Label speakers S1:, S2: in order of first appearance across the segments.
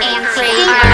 S1: And Free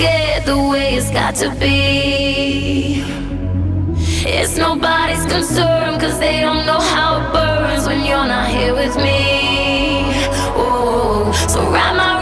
S1: get the way it's got to be. It's nobody's concern, cause they don't know how it burns when you're not here with me. Oh, so ride my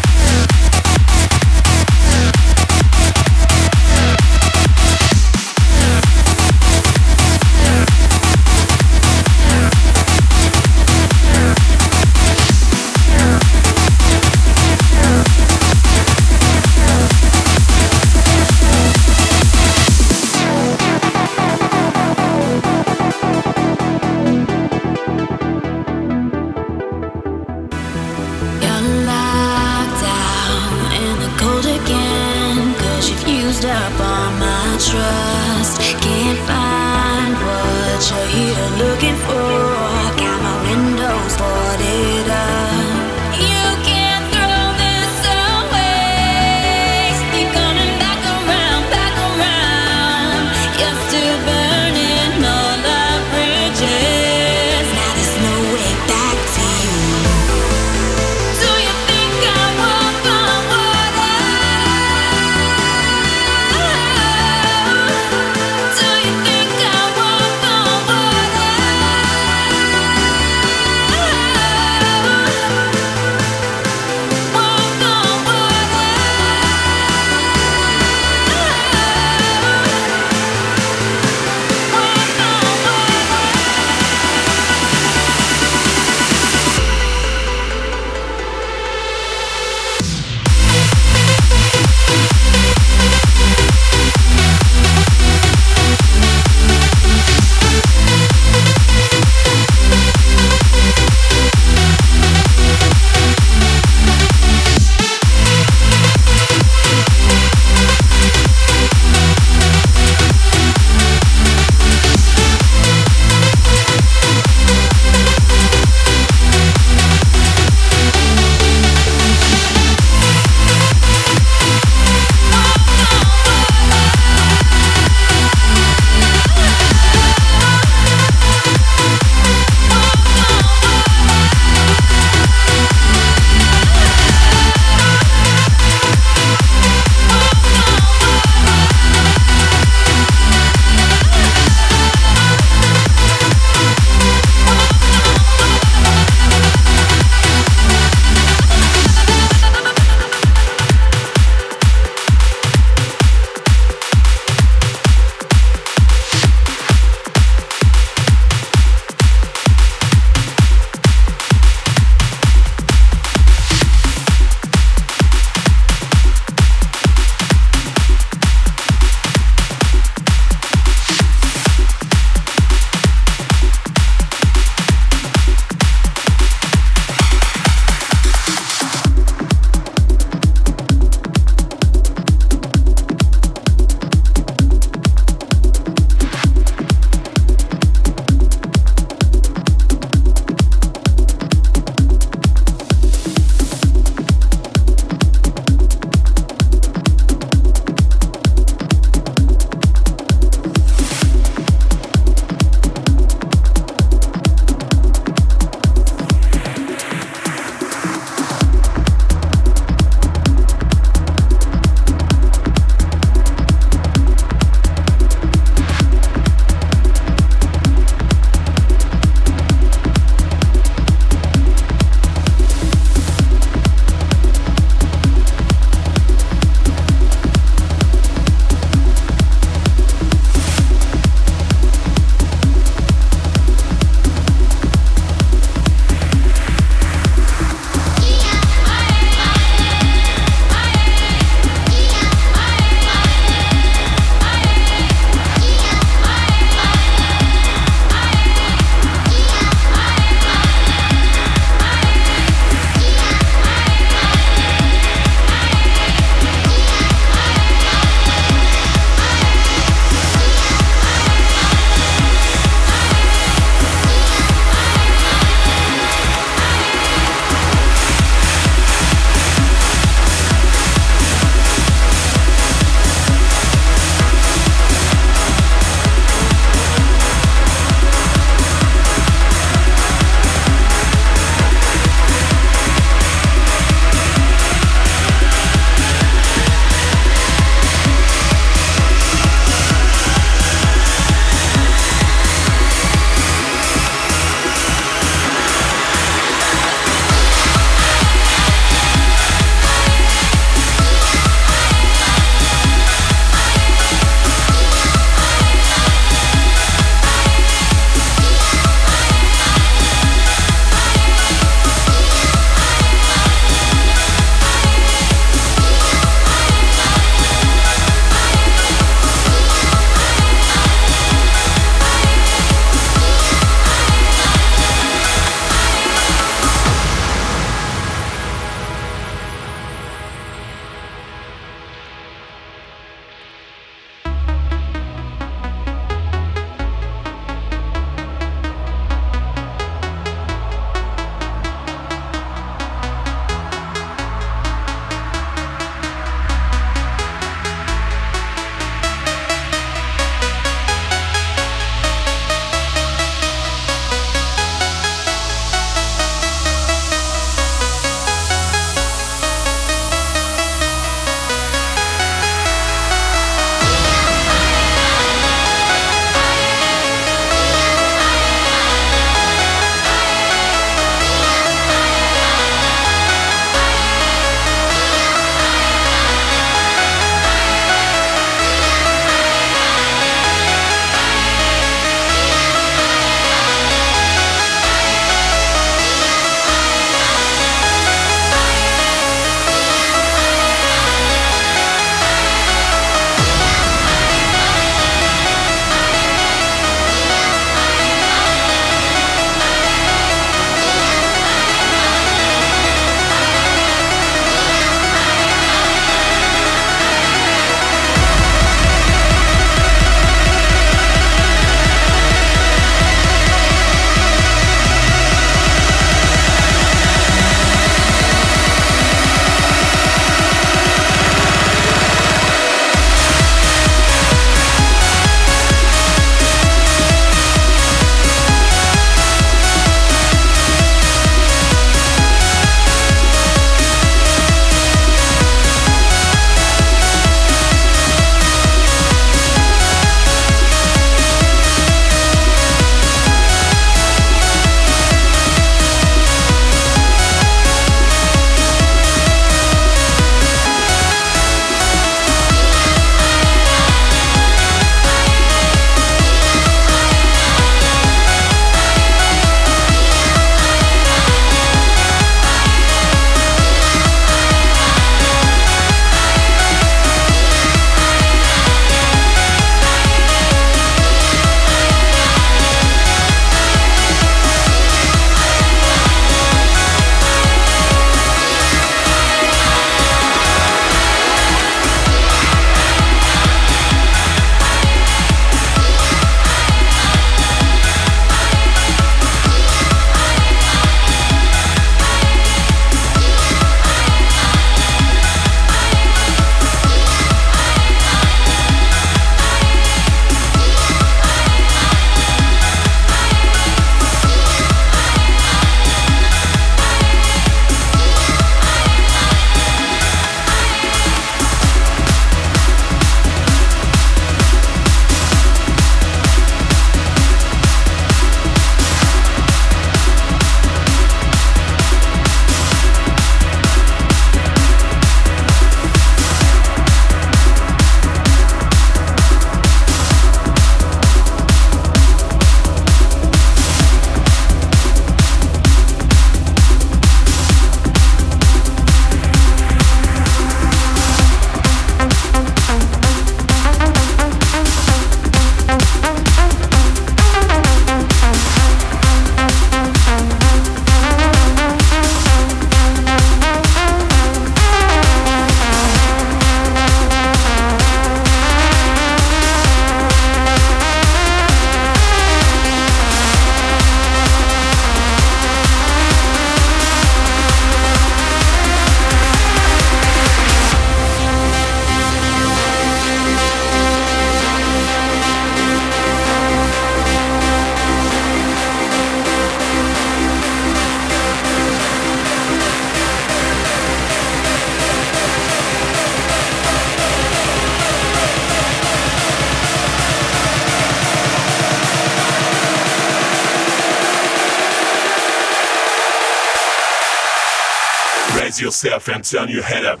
S2: yourself and turn your head up.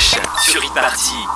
S3: Sur e-party.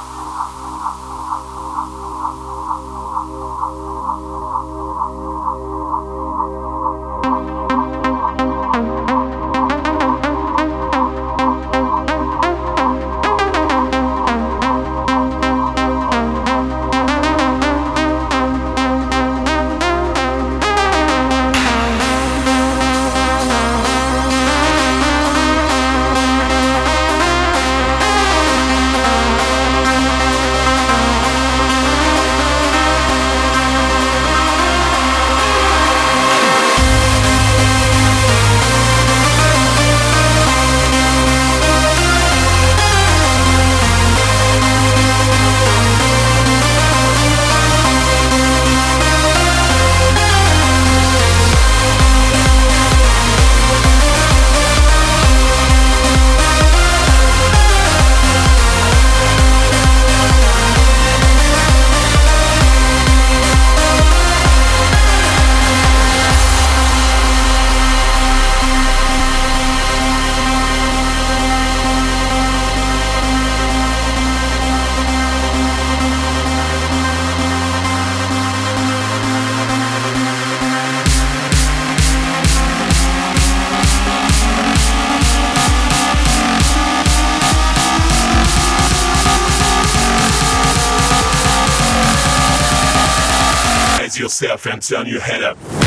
S3: Yourself and turn your head up.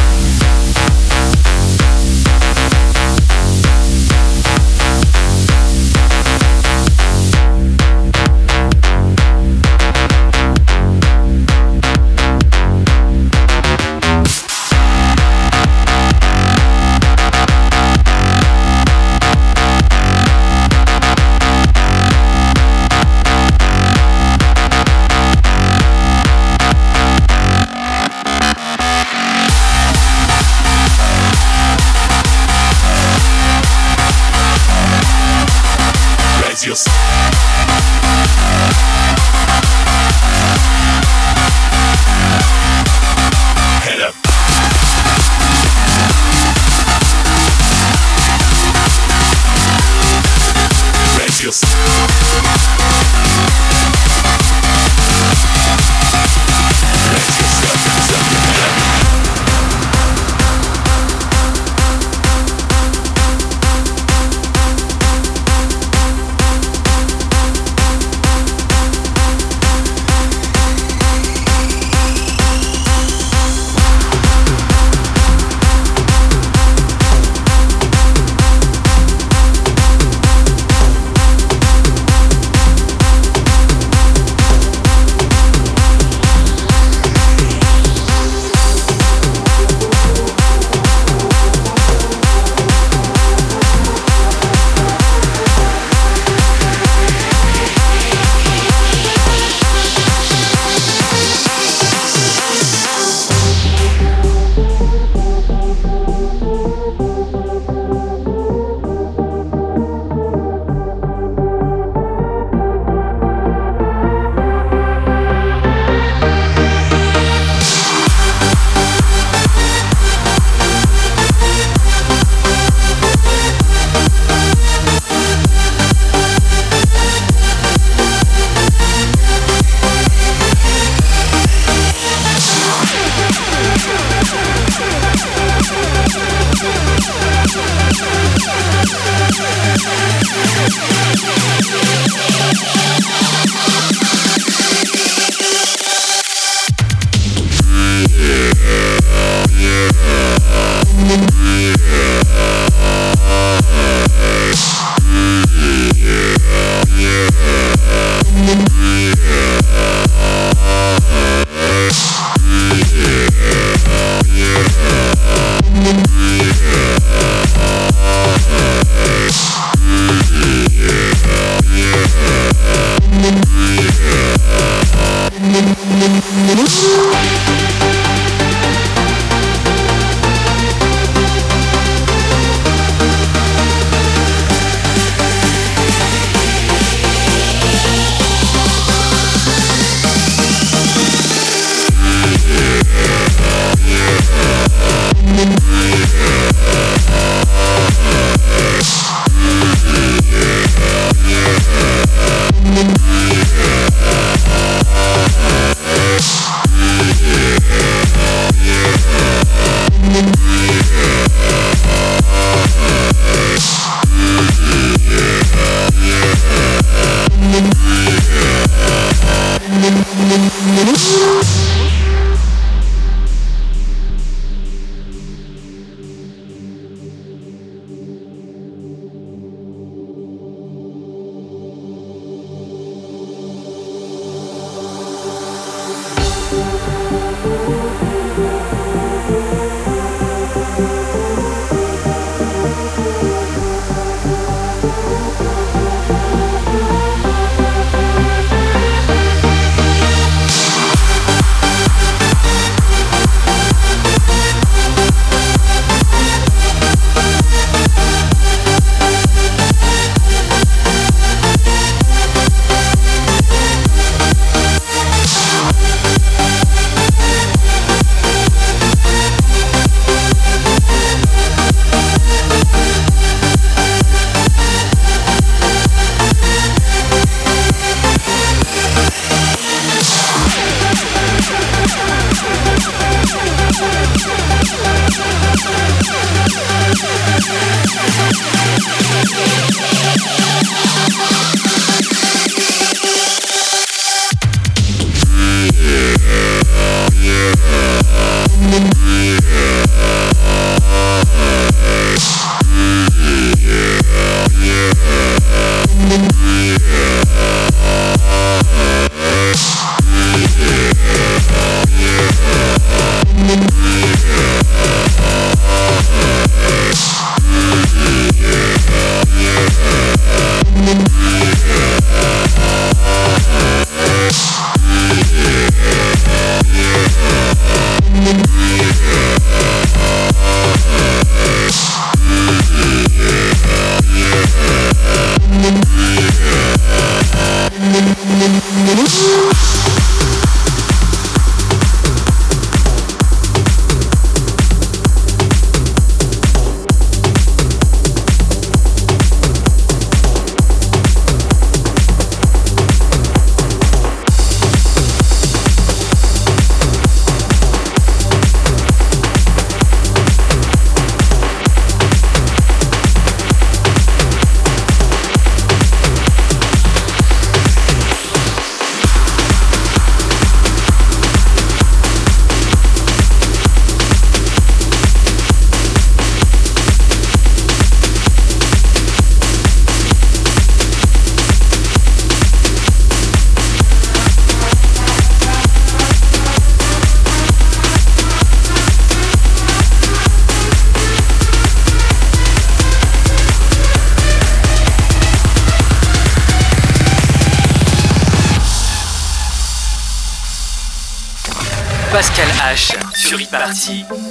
S3: Fury Party.